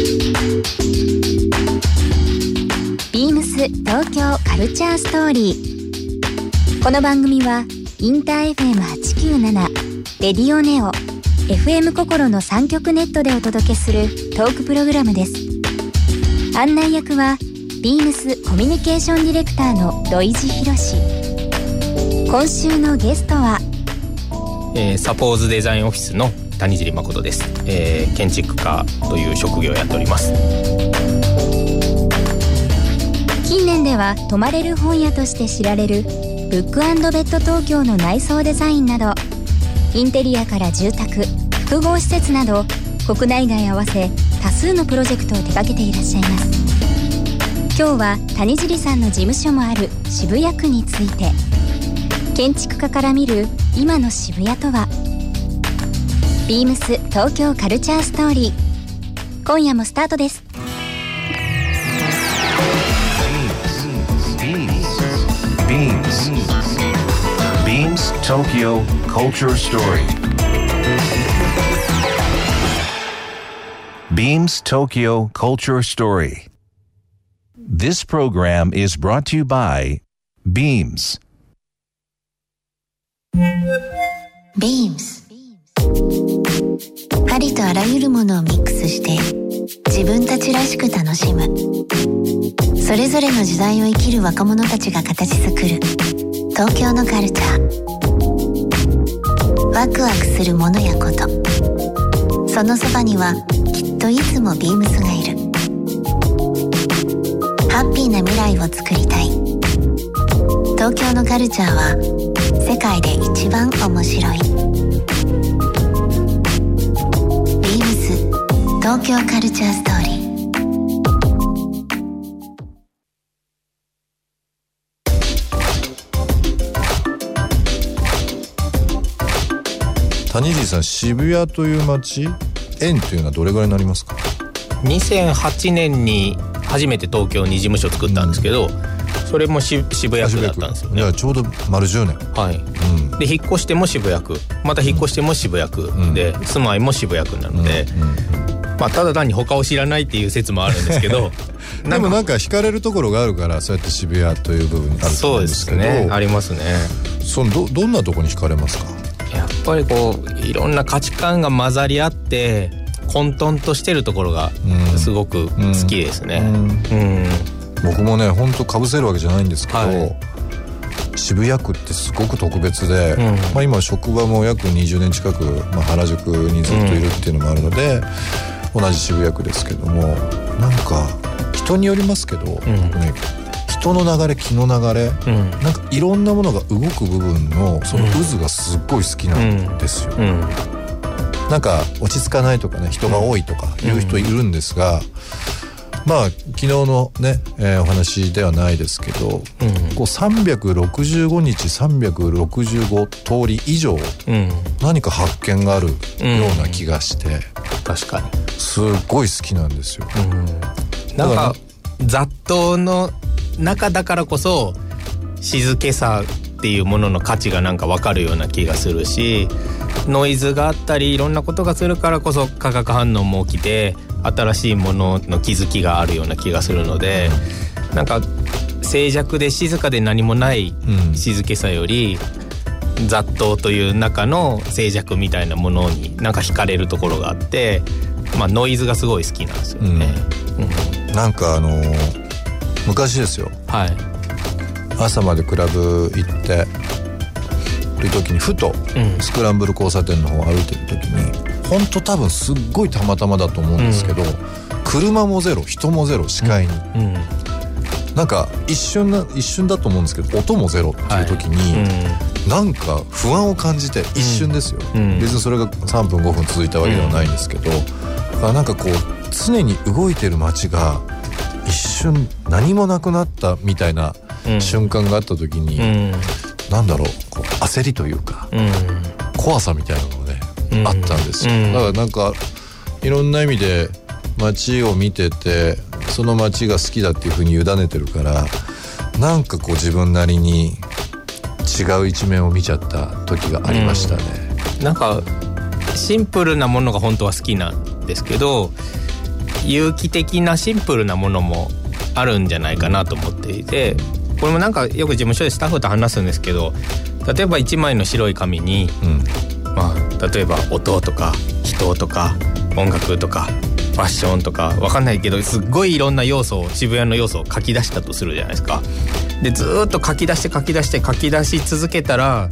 ビームス東京カルチャーストーリー。この番組はインター FM897 レディオネオ FM 心の3極ネットでお届けするトークプログラムです。案内役はビームスコミュニケーションディレクターの土井博志。今週のゲストは、えー、サポーズデザインオフィスの谷尻誠です、えー、建築家という職業をやっております。近年では泊まれる本屋として知られるブックベッド東京の内装デザインなどインテリアから住宅複合施設など国内外合わせ多数のプロジェクトを手掛けていらっしゃいます。今日は谷尻さんの事務所もある渋谷区について。建築家から見る今の渋谷とはビームス東京カルチャーストーリー今夜もスタートですビームスビームス東京カルチャーストーリー Beams Tokyo Culture Story. This program is brought to you by Beams. Beams ありとあらゆるものをミックスして自分たちらしく楽しむ。それぞれの時代を生きる若者たちが形作る。東京のカルチャー。ワクワクするものやこと。そのそばにはきっといつもビームスがいる。ハッピーな未来をつくりたい。東京のカルチャーは世界で一番面白い。東京カルチャーストーリー。谷尻さん渋谷という街縁というのはどれぐらいになりますか？2008年に初めて東京に事務所作ったんですけど、うんそれも渋谷区だったんですよね。いやちょうど丸10年。はい。うん、で引っ越しても渋谷区、また引っ越しても渋谷区。で、うん、住まいも渋谷区なので、うんまあ、ただ単に他を知らないっていう説もあるんですけど でもなんか惹かれるところがあるからそうやって渋谷という部分にあるそうですね。ありますね。そのどどんなとこに惹かれますか？やっぱりこういろんな価値観が混ざり合って混沌としてるところがすごく好きですね、うん。うん僕もね本当かぶせるわけじゃないんですけど、はい。渋谷区ってすごく特別で、うん、まあ、今職場も約20年近く、まあ、原宿にずっといるっていうのもあるので、うん同じ渋谷区ですけどもなんか人によりますけど、僕ね人の流れ気の流れ、うん、なんかいろんなものが動く部分のその渦がすっごい好きなんですよ。うん。うん、なんか落ち着かないとかね人が多いとかいう人いるんですが、まあ昨日のね、えー、お話ではないですけど、うん、こう365日365通り以上、何か発見があるような気がして、確かに。すっごい好きなんですよ。うん、なんか雑踏の中だからこそ静けさっていうものの価値がなんか分かるような気がするしノイズがあったりいろんなことがするからこそ化学反応も起きて新しいものの気づきがあるような気がするので、うん、なんか静寂で静かで何もない静けさより、雑踏という中の静寂みたいなものになんか惹かれるところがあって、まあ、ノイズがすごい好きなんですよね。うん。うん、なんかあのー、昔ですよ、はい、朝までクラブ行ってる時にふとスクランブル交差点の方を歩いてる時に本当多分すっごいたまたまだと思うんですけど、うん、車もゼロ人もゼロ視界に、うん、なんか一瞬な一瞬だと思うんですけど音もゼロっていう時に、なんか不安を感じて一瞬ですよ、別にそれが3分5分続いたわけではないんですけど、うん、なんかこう常に動いてる街が一瞬何もなくなったみたいな瞬間があった時に、うん、なんだろうこう焦りというか、うん、怖さみたいなのがね、うん、あったんですよ、だからなんかいろんな意味で街を見ててその街が好きだっていうふうに委ねてるからなんかこう自分なりに違う一面を見ちゃった時がありましたね、うん、なんかシンプルなものが本当は好きなんですけど有機的なシンプルなものもあるんじゃないかなと思っていてこれもなんかよく事務所でスタッフと話すんですけど例えば1枚の白い紙に、うんまあ、例えば音とか人とか音楽とかファッションとかわかんないけどすっごいいろんな要素を渋谷の要素を書き出したとするじゃないですか。でずーっと書き出して書き出して書き出し続けたら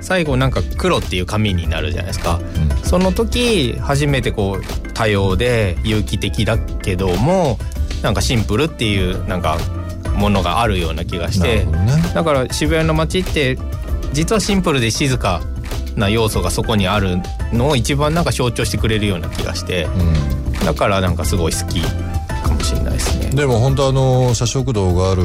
最後なんか黒っていう紙になるじゃないですか。その時初めてこう多様で有機的だけどもなんかシンプルっていうなんかものがあるような気がしなてね。だから渋谷の街って実はシンプルで静かな要素がそこにあるのを一番なんか象徴してくれるような気がしてうだからなんかすごい好きかもしれないですね。ん、。でも本当あの社食堂がある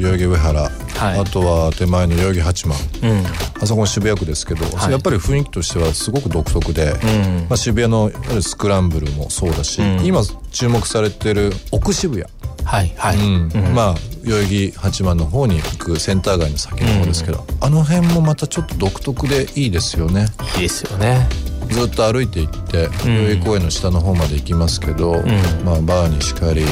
代々木上原、はい。あとは手前の代々木八幡。うん。あそこの渋谷区ですけど、はい。やっぱり雰囲気としてはすごく独特で、うん。まあ、渋谷のスクランブルもそうだし、うん。今注目されてる奥渋谷、はいはい、うん。うん。まあ代々木八幡の方に行くセンター街の先の方ですけど、あの辺もまたちょっと独特でいいですよね。いいですよね。ずっと歩いて行って代々木公園の下の方まで行きますけど、ん。まあ、バーにしかり、うん。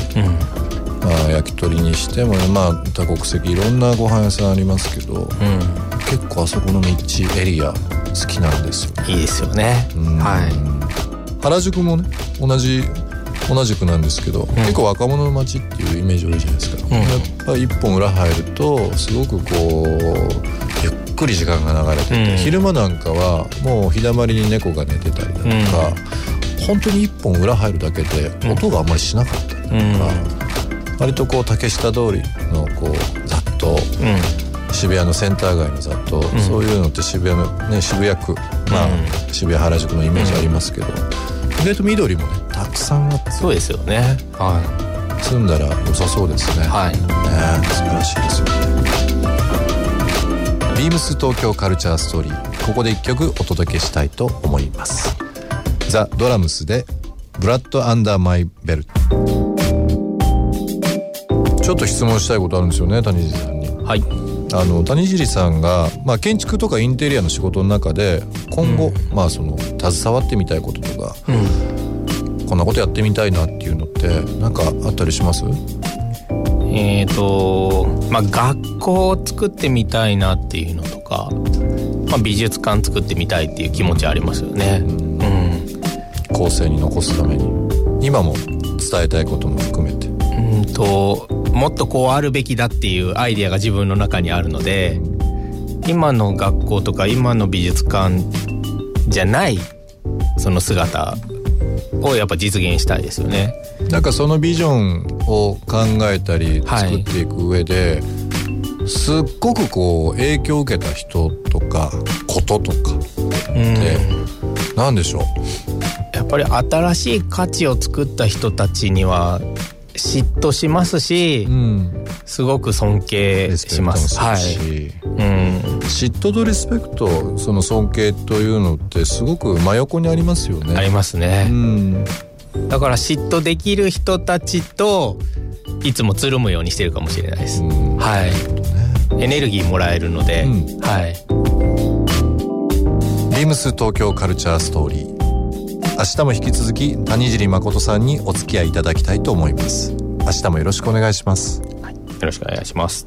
まあ、焼き鳥にしても、まあ、多国籍いろんなご飯屋さんありますけど、うん。結構あそこの道エリア好きなんですよいいですよね。うんはい。原宿もね同じ同じくなんですけど、結構若者の街っていうイメージ多いじゃないですか、ん。やっぱり一本裏入るとすごくこうゆっくり時間が流れてて、うん。昼間なんかはもう日だまりに猫が寝てたりだとか、本当に一本裏入るだけで音があんまりしなかったりだとか、割とこう竹下通りのこう雑踏うん。渋谷のセンター街の雑踏、ん。そういうのって渋谷のね渋谷区まあ、う渋谷原宿のイメージありますけど、意外と緑もねたくさんあってそうですよね。は住んだら良さそうですね、いはい。ね素晴らしいですよね。ビームス東京カルチャーストーリー。ここで一曲お届けしたいと思います。ザ・ドラムスでブラッド・アンダー・マイ・ベルト。ちょっと質問したいことあるんですよね谷尻さんに。はい。あの谷尻さんが、まあ、建築とかインテリアの仕事の中で今後、まあその携わってみたいこととかうん。こんなことやってみたいなっていうのって何かあったりします？えーとまあ学校を作ってみたいなっていうのとか、まあ、美術館作ってみたいっていう気持ちありますよね。うん。後世に残すために今も伝えたいことも含めてうんともっとこうあるべきだっていうアイデアが自分の中にあるので今の学校とか今の美術館じゃないその姿をやっぱ実現したいですよね。なんかそのビジョンを考えたりはい作っていく上で、すっごくこう影響を受けた人とかこととかうんで何でしょう？やっぱり新しい価値を作った人たちには嫉妬しますし、うんすごく尊敬します。はい。し、うん。嫉妬とリスペクトその尊敬というのってすごく真横にありますよね。ありますうね。んだから嫉妬できる人たちといつもつるむようにしてるかもしれないです。うんはい。エネルギーもらえるので、うんはい。ビームス東京カルチャーストーリー明日も引き続き谷尻誠さんにお付き合いいただきたいと思います明日もよろしくお願いしますよろしくお願いします。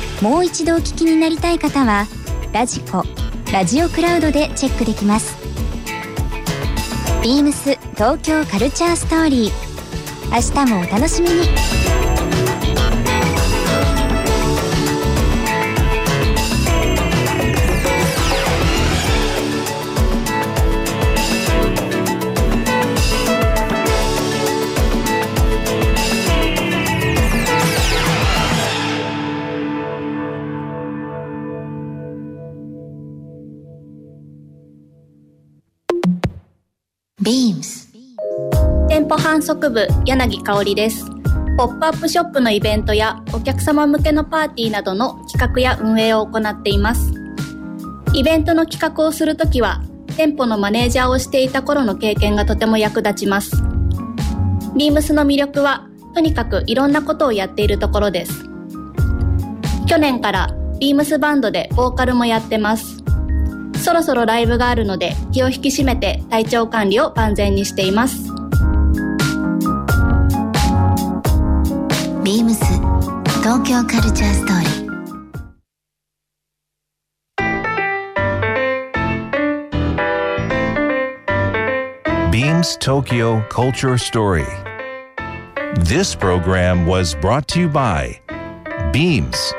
もう一度お聞きになりたい方はラジコラジオクラウドでチェックできます。ビームス東京カルチャーストーリー。明日もお楽しみに。ビームス店舗歩反則部柳香織です。ポップアップショップのイベントやお客様向けのパーティーなどの企画や運営を行っています。イベントの企画をするときは店舗のマネージャーをしていた頃の経験がとても役立ちます。ビームスの魅力はとにかくいろんなことをやっているところです。去年からビームスバンドでボーカルもやってます。そろそろライブがあるので気を引き締めて体調管理を万全にしています。ビームス東京カルチャーストーリー。ビームス東京カルチャーストーリー This program was brought to you by Beams.